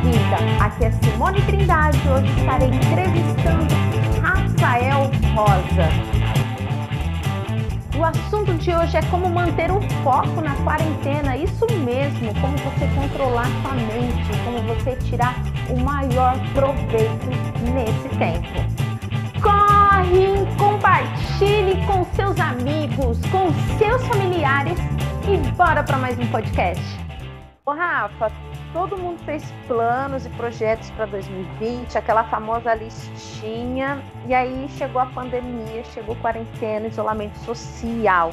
vida! Aqui é Simone Trindade hoje estarei entrevistando Rafael Rosa. O assunto de hoje é como manter o foco na quarentena, isso mesmo, como você controlar sua mente, como você tirar o maior proveito nesse tempo. Corre, compartilhe com seus amigos, com seus familiares e bora para mais um podcast. Ô Rafa, todo mundo fez planos e projetos para 2020, aquela famosa listinha, e aí chegou a pandemia, chegou quarentena, isolamento social.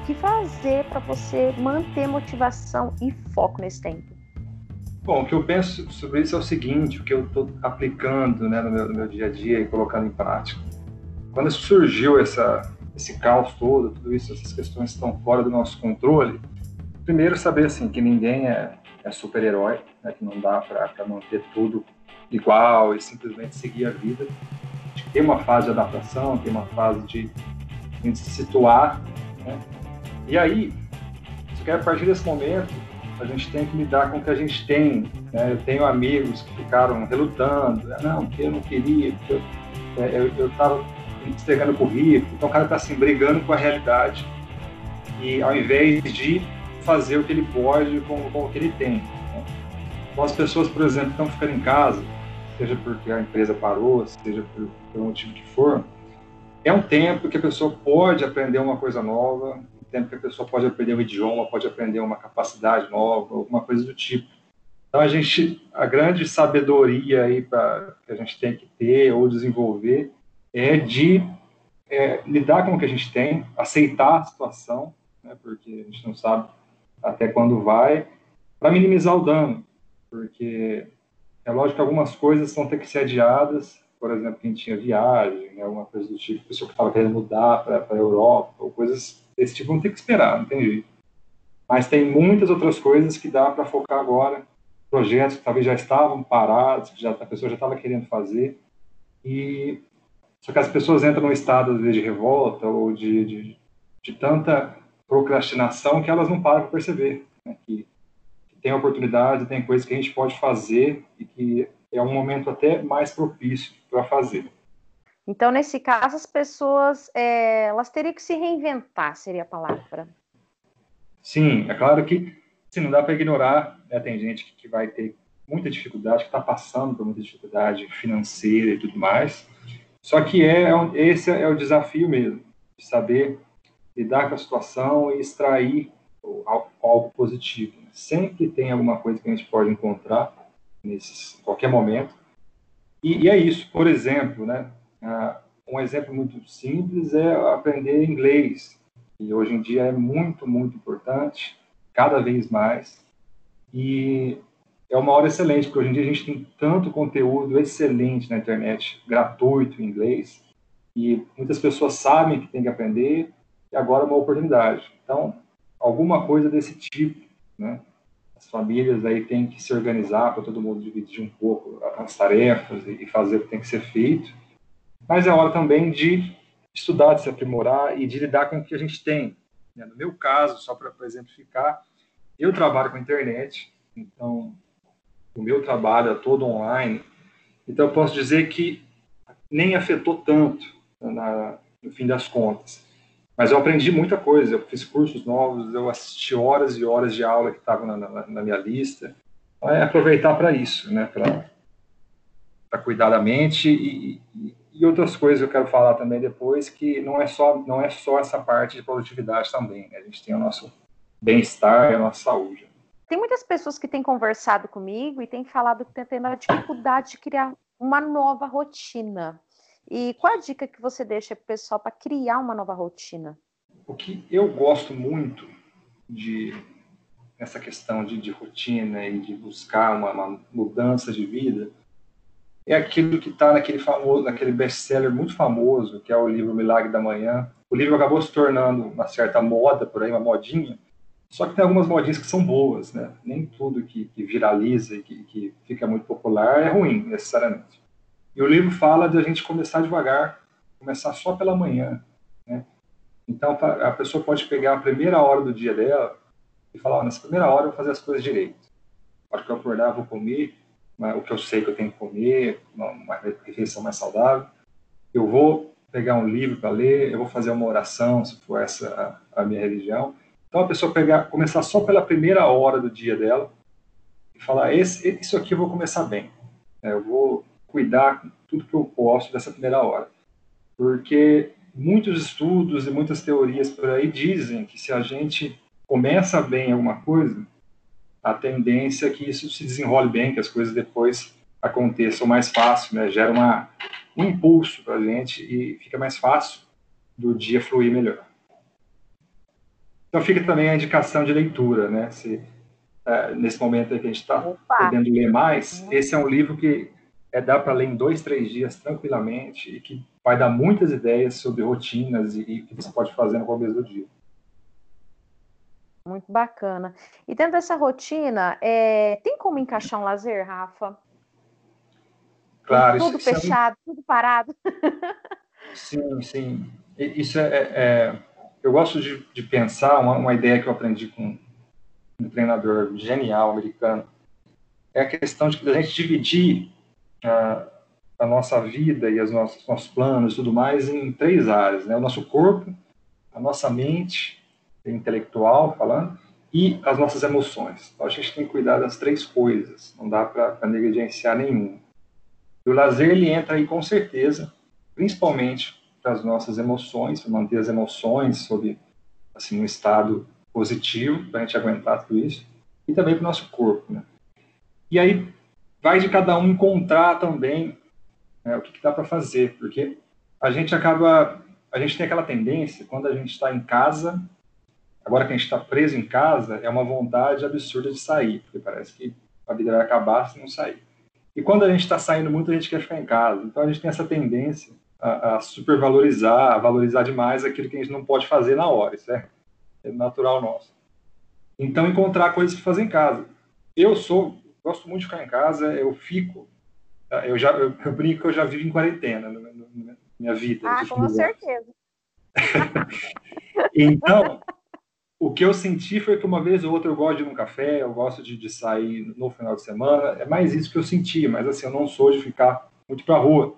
O que fazer para você manter motivação e foco nesse tempo? Bom, o que eu penso sobre isso é o seguinte, o que eu estou aplicando né, no, meu, no, meu, dia a dia e colocando em prática. Quando surgiu essa, esse caos todo, tudo isso, essas questões estão fora do nosso controle, primeiro saber assim que ninguém é é super-herói, né, que não dá para manter tudo igual e simplesmente seguir a vida. Tem uma fase de adaptação, tem uma fase de, se situar. Né? E aí, que a partir desse momento, a gente tem que lidar com o que a gente tem. Né? Eu tenho amigos que ficaram relutando, ah, não, que eu não queria, porque eu estava é, entregando currículo. Então o cara está assim, brigando com a realidade. E ao invés de fazer o que ele pode com, com o que ele tem. Né? Então, as pessoas, por exemplo, estão ficando em casa, seja porque a empresa parou, seja por, por motivo que for, é um tempo que a pessoa pode aprender uma coisa nova, um tempo que a pessoa pode aprender um idioma, pode aprender uma capacidade nova, alguma coisa do tipo. Então a gente, a grande sabedoria aí para que a gente tem que ter ou desenvolver é de é, lidar com o que a gente tem, aceitar a situação, né, porque a gente não sabe até quando vai, para minimizar o dano, porque é lógico que algumas coisas vão ter que ser adiadas, por exemplo, quem tinha viagem, né, alguma coisa do tipo, pessoa que estava querendo mudar para a Europa, ou coisas desse tipo, vão ter que esperar, não tem jeito. Mas tem muitas outras coisas que dá para focar agora, projetos que talvez já estavam parados, que já, a pessoa já estava querendo fazer, e só que as pessoas entram num estado, às vezes, de revolta ou de, de, de tanta procrastinação que elas não param para perceber. Né? Que, que, tem oportunidade, tem coisas que a gente pode fazer e que é um momento até mais propício para fazer. Então, nesse caso, as pessoas é, elas teriam que se reinventar, seria a palavra. Sim, é claro que assim, não dá para ignorar. Né? Tem gente que, que vai ter muita dificuldade, que está passando por muita dificuldade financeira e tudo mais. Só que é, é esse é o desafio mesmo, de saber lidar com a situação e extrair algo positivo. Sempre tem alguma coisa que a gente pode encontrar nesse qualquer momento. E, e é isso. Por exemplo, né? Um exemplo muito simples é aprender inglês, e hoje em dia é muito, muito importante, cada vez mais. E é uma hora excelente, porque hoje em dia a gente tem tanto conteúdo excelente na internet, gratuito em inglês, e muitas pessoas sabem que tem que aprender, e agora uma oportunidade. Então, alguma coisa desse tipo, né? As famílias aí têm que se organizar para todo mundo dividir um pouco as tarefas e fazer o que tem que ser feito. Mas é hora também de estudar, de se aprimorar e de lidar com o que a gente tem. Né? No meu caso, só para exemplificar, eu trabalho com internet, então o meu trabalho é todo online, então eu posso dizer que nem afetou tanto na, no fim das contas. Mas eu aprendi muita coisa, eu fiz cursos novos, eu assisti horas e horas de aula que estavam na, na, na, minha lista. Então, é aproveitar para isso, né? Para cuidar da mente e, e, e, outras coisas que eu quero falar também depois, que não é só, não é só essa parte de produtividade também. Né? A gente tem o nosso bem-estar e a nossa saúde. Tem muitas pessoas que têm conversado comigo e têm falado que estão tendo a dificuldade de criar uma nova rotina. E qual a dica que você deixa para o pessoal para criar uma nova rotina? O que eu gosto muito de essa questão de, de rotina e de buscar uma, uma, mudança de vida é aquilo que está naquele famoso, naquele best-seller muito famoso que é o livro Milagre da Manhã. O livro acabou se tornando uma certa moda por aí, uma modinha. Só que tem algumas modinhas que são boas, né? Nem tudo que, que viraliza e que, que fica muito popular é ruim necessariamente. E o livro fala de a gente começar devagar, começar só pela manhã. Né? Então, a pessoa pode pegar a primeira hora do dia dela e falar: nessa primeira hora eu vou fazer as coisas direito. A hora que eu acordar, vou comer, o que eu sei que eu tenho que comer, uma, uma refeição mais saudável. Eu vou pegar um livro para ler, eu vou fazer uma oração, se for essa a, a minha religião. Então a pessoa pegar, começar só pela primeira hora do dia dela e falar: esse, isso aqui eu vou começar bem. É, eu vou cuidar com tudo que eu posso dessa primeira hora, porque muitos estudos e muitas teorias por aí dizem que se a gente começa bem alguma coisa, a tendência é que isso se desenrole bem, que as coisas depois aconteçam mais fácil, né? Gera uma, um impulso para a gente e fica mais fácil do dia fluir melhor. Então fica também a indicação de leitura, né? Se, é, nesse momento que a gente está podendo ler mais, uhum. esse é um livro que é, dá para ler em dois, três dias tranquilamente e que vai dar muitas ideias sobre rotinas e o que você pode fazer no começo do dia. Muito bacana. E dentro dessa rotina, é, tem como encaixar um lazer, Rafa? Claro. Tudo isso, fechado, isso é... tudo parado. Sim, sim. Isso é, é, é eu gosto de, de pensar uma, uma, ideia que eu aprendi com um treinador genial americano é a questão de a gente dividir a, a nossa vida e os nossos, nossos planos e tudo mais em três áreas, né? O nosso corpo, a nossa mente intelectual falando, e as nossas emoções. Então, a gente tem que cuidar das três coisas, não dá para negligenciar nenhuma. E o lazer, ele entra aí com certeza, principalmente para as nossas emoções, para manter as emoções sob assim, um estado positivo, para a gente aguentar tudo isso, e também para o nosso corpo. Né? E aí vai de cada um encontrar também né, o que, que dá para fazer, porque a gente acaba, a gente tem aquela tendência, quando a gente está em casa, Agora que a gente está preso em casa, é uma vontade absurda de sair, porque parece que a vida vai acabar se não sair. E quando a gente está saindo muito, a gente quer ficar em casa. Então a gente tem essa tendência a, a supervalorizar, a valorizar demais aquilo que a gente não pode fazer na hora. Isso é, é natural nosso. Então encontrar coisas para fazer em casa. Eu sou, gosto muito de ficar em casa, eu fico. Eu já eu, eu brinco que eu já vivo em quarentena na minha vida. Ah, com certeza. então, o que eu senti foi que uma vez ou outra eu gosto de ir num café, eu gosto de, de, sair no final de semana, é mais isso que eu senti, mas assim, eu não sou de ficar muito para rua.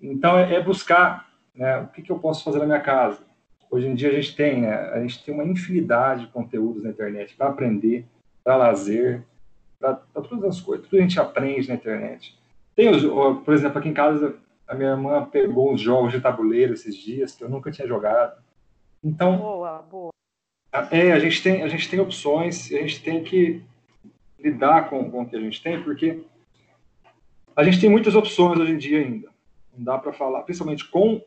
Então é, é buscar né, o que, que, eu posso fazer na minha casa. Hoje em dia a gente tem, né, a gente tem uma infinidade de conteúdos na internet para aprender, para lazer, para todas as coisas, tudo a gente aprende na internet. Tem, os, por exemplo, aqui em casa a minha irmã pegou uns jogos de tabuleiro esses dias que eu nunca tinha jogado. Então, boa, boa é, a gente tem, a gente tem opções a gente tem que lidar com, com o que a gente tem, porque a gente tem muitas opções hoje em dia ainda. Não dá para falar, principalmente com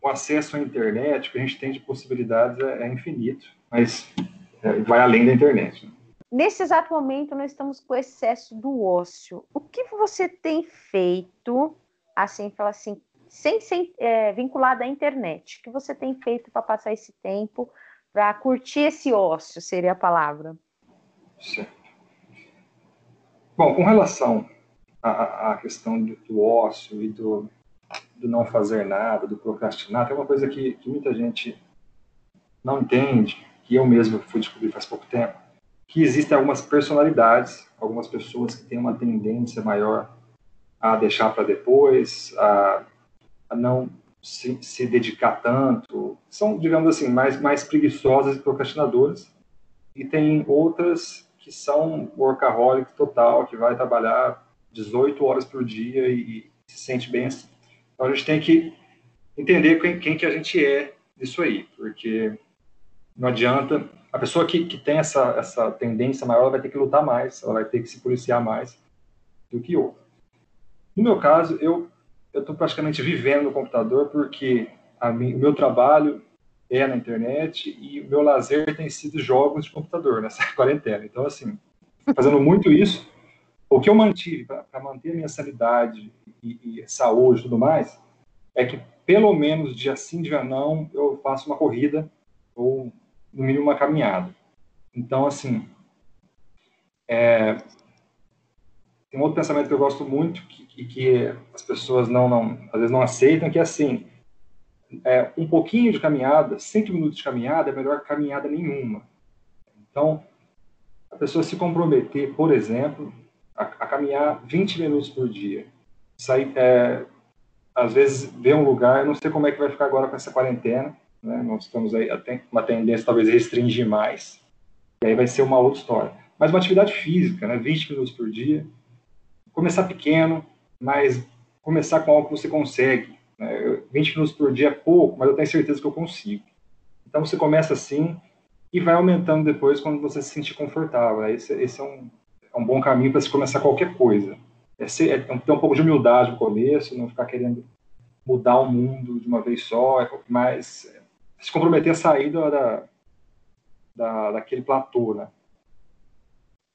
o acesso à internet, o que a gente tem de possibilidades é, é infinito, mas é, vai além da internet. Né? Nesse exato momento, nós estamos com excesso do ócio. O que você tem feito, assim, fala assim, sem ser é, vinculado à internet? O que você tem feito para passar esse tempo? para curtir esse ócio, seria a palavra. Certo. Bom, com relação à, à questão do, do, ócio e do, do, não fazer nada, do procrastinar, tem uma coisa que, que muita gente não entende, que eu mesmo fui descobrir faz pouco tempo, que existem algumas personalidades, algumas pessoas que têm uma tendência maior a deixar para depois, a, a não se, se dedicar tanto. São, digamos assim, mais, mais preguiçosas e procrastinadoras. E tem outras que são workaholic total, que vai trabalhar 18 horas por dia e, e se sente bem assim. Então a gente tem que entender quem, quem que a gente é disso aí, porque não adianta. A pessoa que, que tem essa, essa tendência maior, ela vai ter que lutar mais, ela vai ter que se policiar mais do que outra. No meu caso, eu eu estou praticamente vivendo no computador porque o meu trabalho é na internet e o meu lazer tem sido jogos de computador nessa quarentena. Então, assim, fazendo muito isso, o que eu mantive para manter a minha sanidade e, e, saúde e tudo mais é que pelo menos dia sim, dia não, eu faço uma corrida ou no mínimo uma caminhada. Então, assim, é, tem outro pensamento que eu gosto muito que, que, que as pessoas não, não, às vezes não aceitam, que é assim, é, um pouquinho de caminhada, cinco minutos de caminhada é melhor que caminhada nenhuma. Então, a pessoa se comprometer, por exemplo, a, a caminhar 20 minutos por dia. Sair, é, às vezes, ver um lugar, eu não sei como é que vai ficar agora com essa quarentena, né? Nós estamos aí, tem uma tendência talvez restringir mais, e aí vai ser uma outra história. Mas uma atividade física, né? 20 minutos por dia, começar pequeno, mas começar com algo que você consegue. Né? 20 minutos por dia é pouco, mas eu tenho certeza que eu consigo. Então você começa assim e vai aumentando depois quando você se sentir confortável. Esse, esse é, um, é um bom caminho para se começar qualquer coisa. É, ser, é ter um pouco de humildade no começo, não ficar querendo mudar o mundo de uma vez só, é mas se comprometer a sair da, da, daquele platô, né?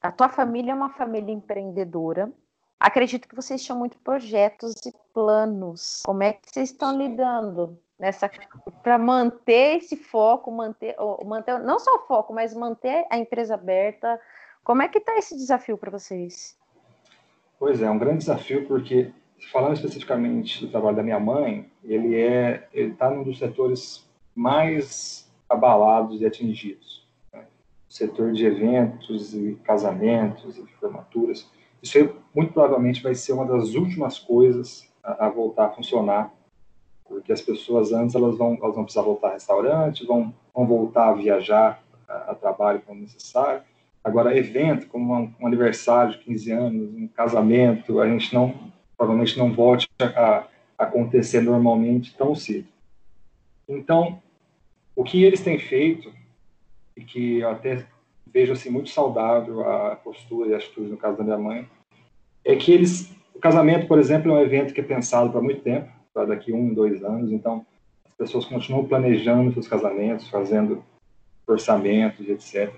A tua família é uma família empreendedora. Acredito que vocês tinham muitos projetos e planos. Como é que vocês estão lidando nessa para manter esse foco, manter, manter não só o foco, mas manter a empresa aberta? Como é que está esse desafio para vocês? Pois é, é um grande desafio porque falando especificamente do trabalho da minha mãe, ele é ele está num dos setores mais abalados e atingidos. Né? O setor de eventos e casamentos e formaturas. Isso aí, muito provavelmente vai ser uma das últimas coisas a, a, voltar a funcionar, porque as pessoas antes elas vão, elas vão precisar voltar a restaurante, vão, vão voltar a viajar a, a trabalho quando necessário. Agora, evento, como um, um, aniversário de 15 anos, um casamento, a gente não, provavelmente não volte a, a acontecer normalmente tão cedo. Então, o que eles têm feito, e que eu até vejo assim muito saudável a postura e a atitude no caso da minha mãe, é que eles, o casamento, por exemplo, é um evento que é pensado para muito tempo, para daqui um, dois anos, então as pessoas continuam planejando seus casamentos, fazendo orçamentos, etc.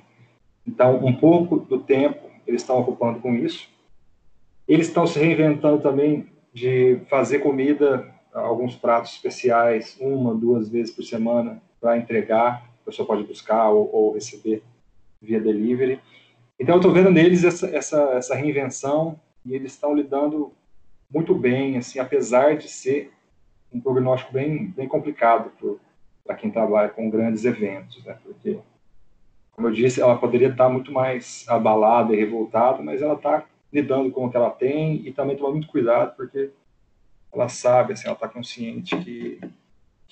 Então, um pouco do tempo eles estão ocupando com isso. Eles estão se reinventando também de fazer comida alguns pratos especiais uma, duas vezes por semana para entregar, a pessoa pode buscar ou, ou receber via delivery. Então, eu estou vendo neles essa, essa, essa reinvenção e eles estão lidando muito bem, assim, apesar de ser um prognóstico bem, bem complicado para quem trabalha com grandes eventos, né? Porque, como eu disse, ela poderia estar muito mais abalada e revoltada, mas ela está lidando com o que ela tem e também tomando muito cuidado, porque ela sabe, assim, ela está consciente que,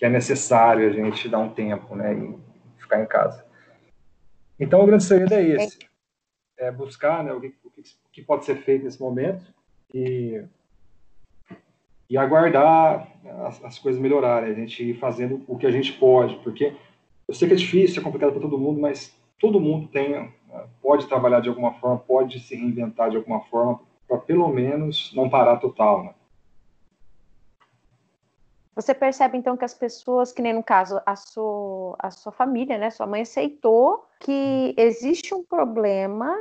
que é necessário a gente dar um tempo, né, e ficar em casa. Então, o grande segredo é esse, é buscar, né, o que, o que pode ser feito nesse momento e, e aguardar as, as coisas melhorarem, a gente ir fazendo o que a gente pode, porque eu sei que é difícil, é complicado para todo mundo, mas todo mundo tem, pode trabalhar de alguma forma, pode se reinventar de alguma forma, para pelo menos não parar total, né? Você percebe então que as pessoas, que nem no caso a sua, a sua família, né, sua mãe aceitou que existe um problema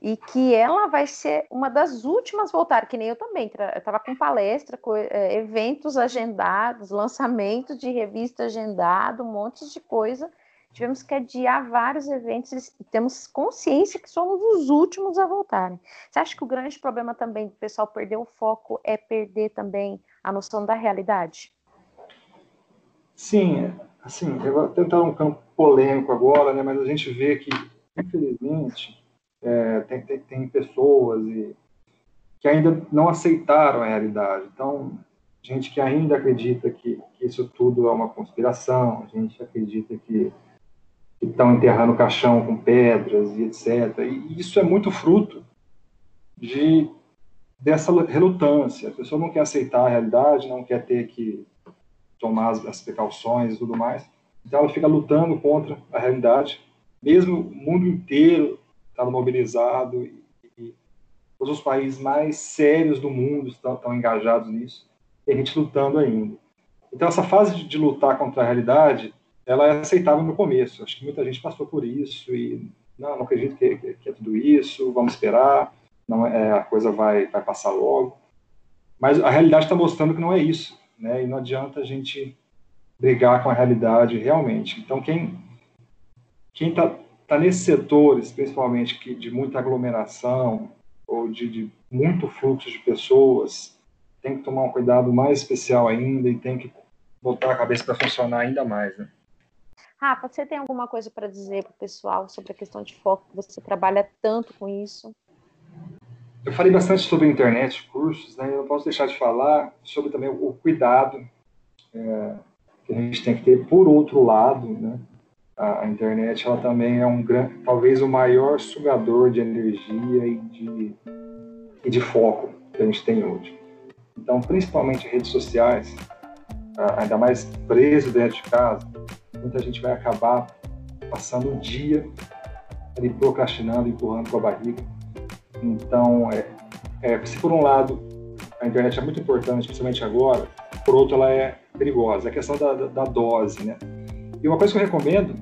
e que ela vai ser uma das últimas a voltar, que nem eu também. Eu estava com palestra, com é, eventos agendados, lançamento de revista agendado, um monte de coisa. Tivemos que adiar vários eventos e temos consciência que somos os últimos a voltarem. Você acha que o grande problema também do pessoal perder o foco é perder também a noção da realidade? Sim, assim, eu vou tentar um campo polêmico agora, né, mas a gente vê que, infelizmente, é, tem, tem, tem, pessoas e, que ainda não aceitaram a realidade. Então, gente que ainda acredita que, que isso tudo é uma conspiração, gente acredita que, estão enterrando o caixão com pedras e etc. E isso é muito fruto de dessa relutância. A pessoa não quer aceitar a realidade, não quer ter que tomar as, as precauções e tudo mais. Então ela fica lutando contra a realidade, mesmo o mundo inteiro estando mobilizado e, e todos os países mais sérios do mundo estão, estão engajados nisso, e a gente lutando ainda. Então essa fase de, de lutar contra a realidade, ela é aceitável no começo. Acho que muita gente passou por isso e não, não acredito que, que, que é tudo isso, vamos esperar, não é, a coisa vai, vai passar logo. Mas a realidade está mostrando que não é isso né? E não adianta a gente brigar com a realidade realmente. Então, quem quem está tá nesses setores, principalmente que, de muita aglomeração ou de, de muito fluxo de pessoas, tem que tomar um cuidado mais especial ainda e tem que botar a cabeça para funcionar ainda mais, né? Rafa, você tem alguma coisa para dizer para o pessoal sobre a questão de foco? Você trabalha tanto com isso? Eu falei bastante sobre internet, cursos, né? Eu não posso deixar de falar sobre também o cuidado é, que a gente tem que ter. Por outro lado, né? A, a internet, ela também é um grande, talvez o maior sugador de energia e de, e de foco que a gente tem hoje. Então, principalmente redes sociais, ainda mais preso dentro de casa, muita gente vai acabar passando o dia ali procrastinando, empurrando com a barriga. Então, é, é, se por um lado a internet é muito importante, principalmente agora, por outro ela é perigosa. É a questão da, da, da dose, né? E uma coisa que eu recomendo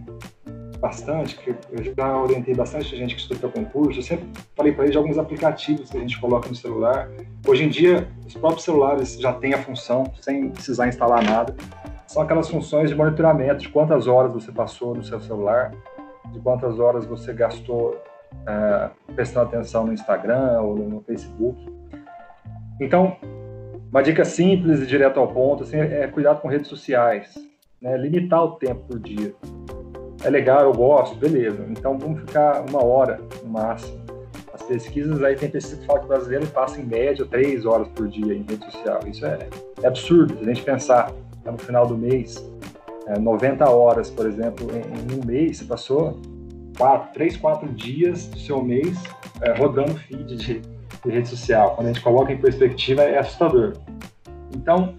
bastante, que eu já orientei bastante gente que estuda concurso, eu sempre falei para eles de alguns aplicativos que a gente coloca no celular. Hoje em dia, os próprios celulares já têm a função, sem precisar instalar nada. São aquelas funções de monitoramento de quantas horas você passou no seu celular, de quantas horas você gastou é, prestando atenção no Instagram ou no, Facebook. Então, uma dica simples e direto ao ponto assim, é cuidado com redes sociais, né? limitar o tempo por dia. É legal, eu gosto, beleza. Então vamos ficar uma hora no máximo. As pesquisas aí tem pesquisa que fala que o brasileiro passa em média três horas por dia em rede social. Isso é, é absurdo. Se a gente pensar tá no final do mês, é, 90 horas, por exemplo, em, em um mês, você passou quatro, três, quatro dias do seu mês é, rodando feed de, de, rede social. Quando a gente coloca em perspectiva, é assustador. Então,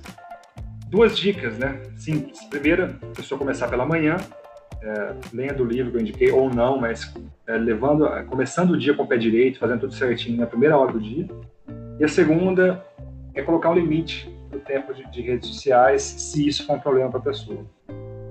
duas dicas, né? Simples. Primeira, a pessoa começar pela manhã, é, lendo o livro que eu indiquei, ou não, mas é, levando, é, começando o dia com o pé direito, fazendo tudo certinho na primeira hora do dia. E a segunda é colocar um limite no tempo de, de redes sociais, se isso for um problema para a pessoa.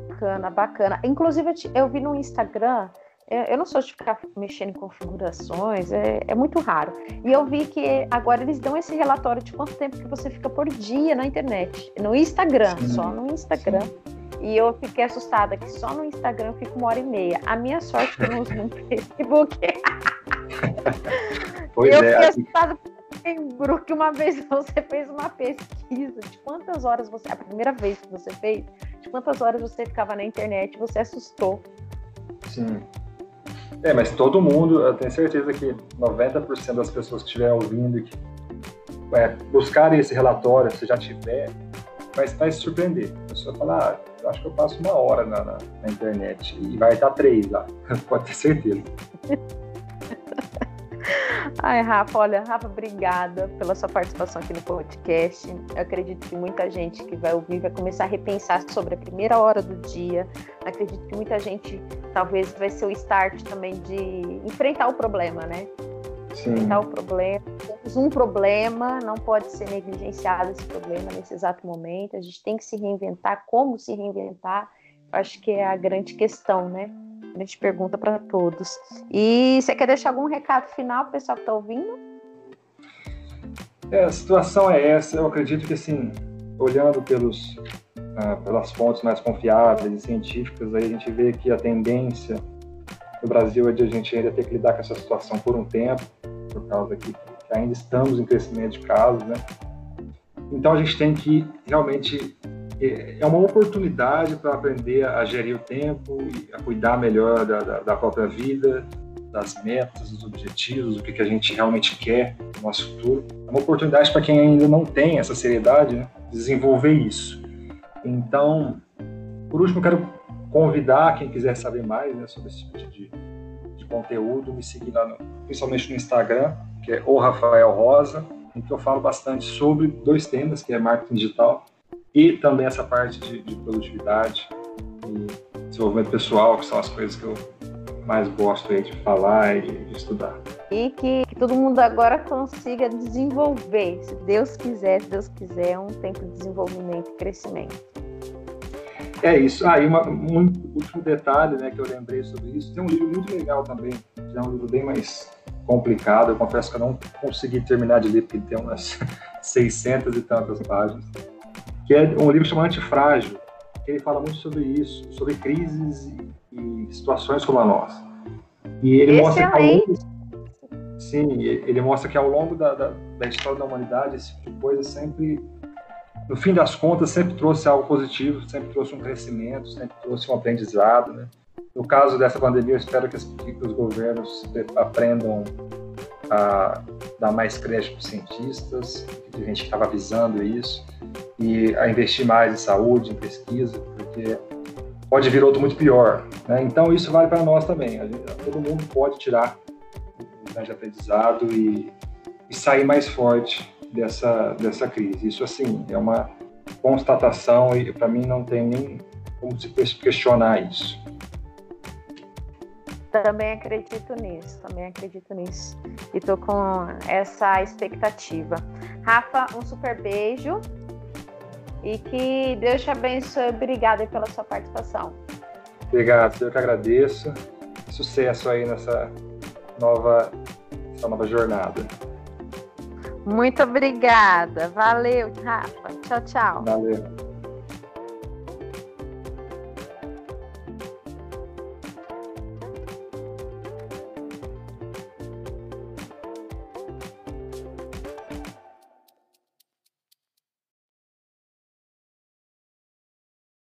Bacana, bacana. Inclusive, eu vi no Instagram eu não sou de ficar mexendo em configurações, é, é, muito raro. E eu vi que agora eles dão esse relatório de quanto tempo que você fica por dia na internet, no Instagram, Sim. só no Instagram. Sim. E eu fiquei assustada que só no Instagram eu fico uma hora e meia. A minha sorte é que eu não uso muito Facebook. pois eu é. fiquei assustada lembro que uma vez você fez uma pesquisa de quantas horas você, a primeira vez que você fez, de quantas horas você ficava na internet, você assustou. Sim. É, mas todo mundo, eu tenho certeza que 90% das pessoas que estiverem ouvindo e que é, buscarem esse relatório, se já tiver, vai, vai se surpreender. A pessoa fala, ah, eu acho que eu passo uma hora na, na, na internet e vai estar três lá, pode ter certeza. Ai, Rafa, olha, Rafa, obrigada pela sua participação aqui no podcast. Eu acredito que muita gente que vai ouvir vai começar a repensar sobre a primeira hora do dia. acredito que muita gente talvez vai ser o start também de enfrentar o problema, né? Sim. Enfrentar o problema. Temos um problema, não pode ser negligenciado esse problema nesse exato momento. A gente tem que se reinventar. Como se reinventar? Acho que é a grande questão, né? A gente pergunta para todos. E você quer deixar algum recado final para o pessoal que está ouvindo? É, a situação é essa. Eu acredito que, assim, olhando pelos, ah, pelas fontes mais confiáveis e científicas, aí a gente vê que a tendência no Brasil é de a gente ainda ter que lidar com essa situação por um tempo, por causa que ainda estamos em crescimento de casos, né? Então a gente tem que realmente é, é uma oportunidade para aprender a gerir o tempo a cuidar melhor da, da, da, própria vida, das metas, dos objetivos, o que, que a gente realmente quer no nosso futuro. É uma oportunidade para quem ainda não tem essa seriedade, né, desenvolver isso. Então, por último, quero convidar quem quiser saber mais né, sobre esse tipo de, de conteúdo, me seguir lá, no, principalmente no Instagram, que é o Rafael Rosa, em que eu falo bastante sobre dois temas, que é marketing digital e também essa parte de, de produtividade e desenvolvimento pessoal, que são as coisas que eu mais gosto aí de falar e de, estudar. E que, que, todo mundo agora consiga desenvolver, se Deus quiser, se Deus quiser, um tempo de desenvolvimento e crescimento. É isso. Ah, e uma, um último detalhe né, que eu lembrei sobre isso, tem um livro muito legal também, que é um livro bem mais complicado, eu confesso que eu não consegui terminar de ler, porque tem umas 600 e tantas páginas, que é um livro chamado Antifrágil, que ele fala muito sobre isso, sobre crises e, e situações como a nossa. E ele mostra que longo, sim, ele mostra que ao longo da, da, da, história da humanidade esse tipo de coisa sempre, no fim das contas, sempre trouxe algo positivo, sempre trouxe um crescimento, sempre trouxe um aprendizado, né? No caso dessa pandemia, eu espero que, que os governos aprendam a dar mais crédito para os cientistas, a gente estava avisando isso, e a investir mais em saúde, em pesquisa, porque pode vir outro muito pior. Né? Então, isso vale para nós também. Gente, todo mundo pode tirar um grande aprendizado e, e sair mais forte dessa, dessa crise. Isso, assim, é uma constatação e para mim não tem nem como se questionar isso. Também acredito nisso, também acredito nisso. E tô com essa expectativa. Rafa, um super beijo e que Deus te abençoe. Obrigada pela sua participação. Obrigado, eu que agradeço. Sucesso aí nessa nova, nessa nova jornada. Muito obrigada. Valeu, Rafa. Tchau, tchau. Valeu.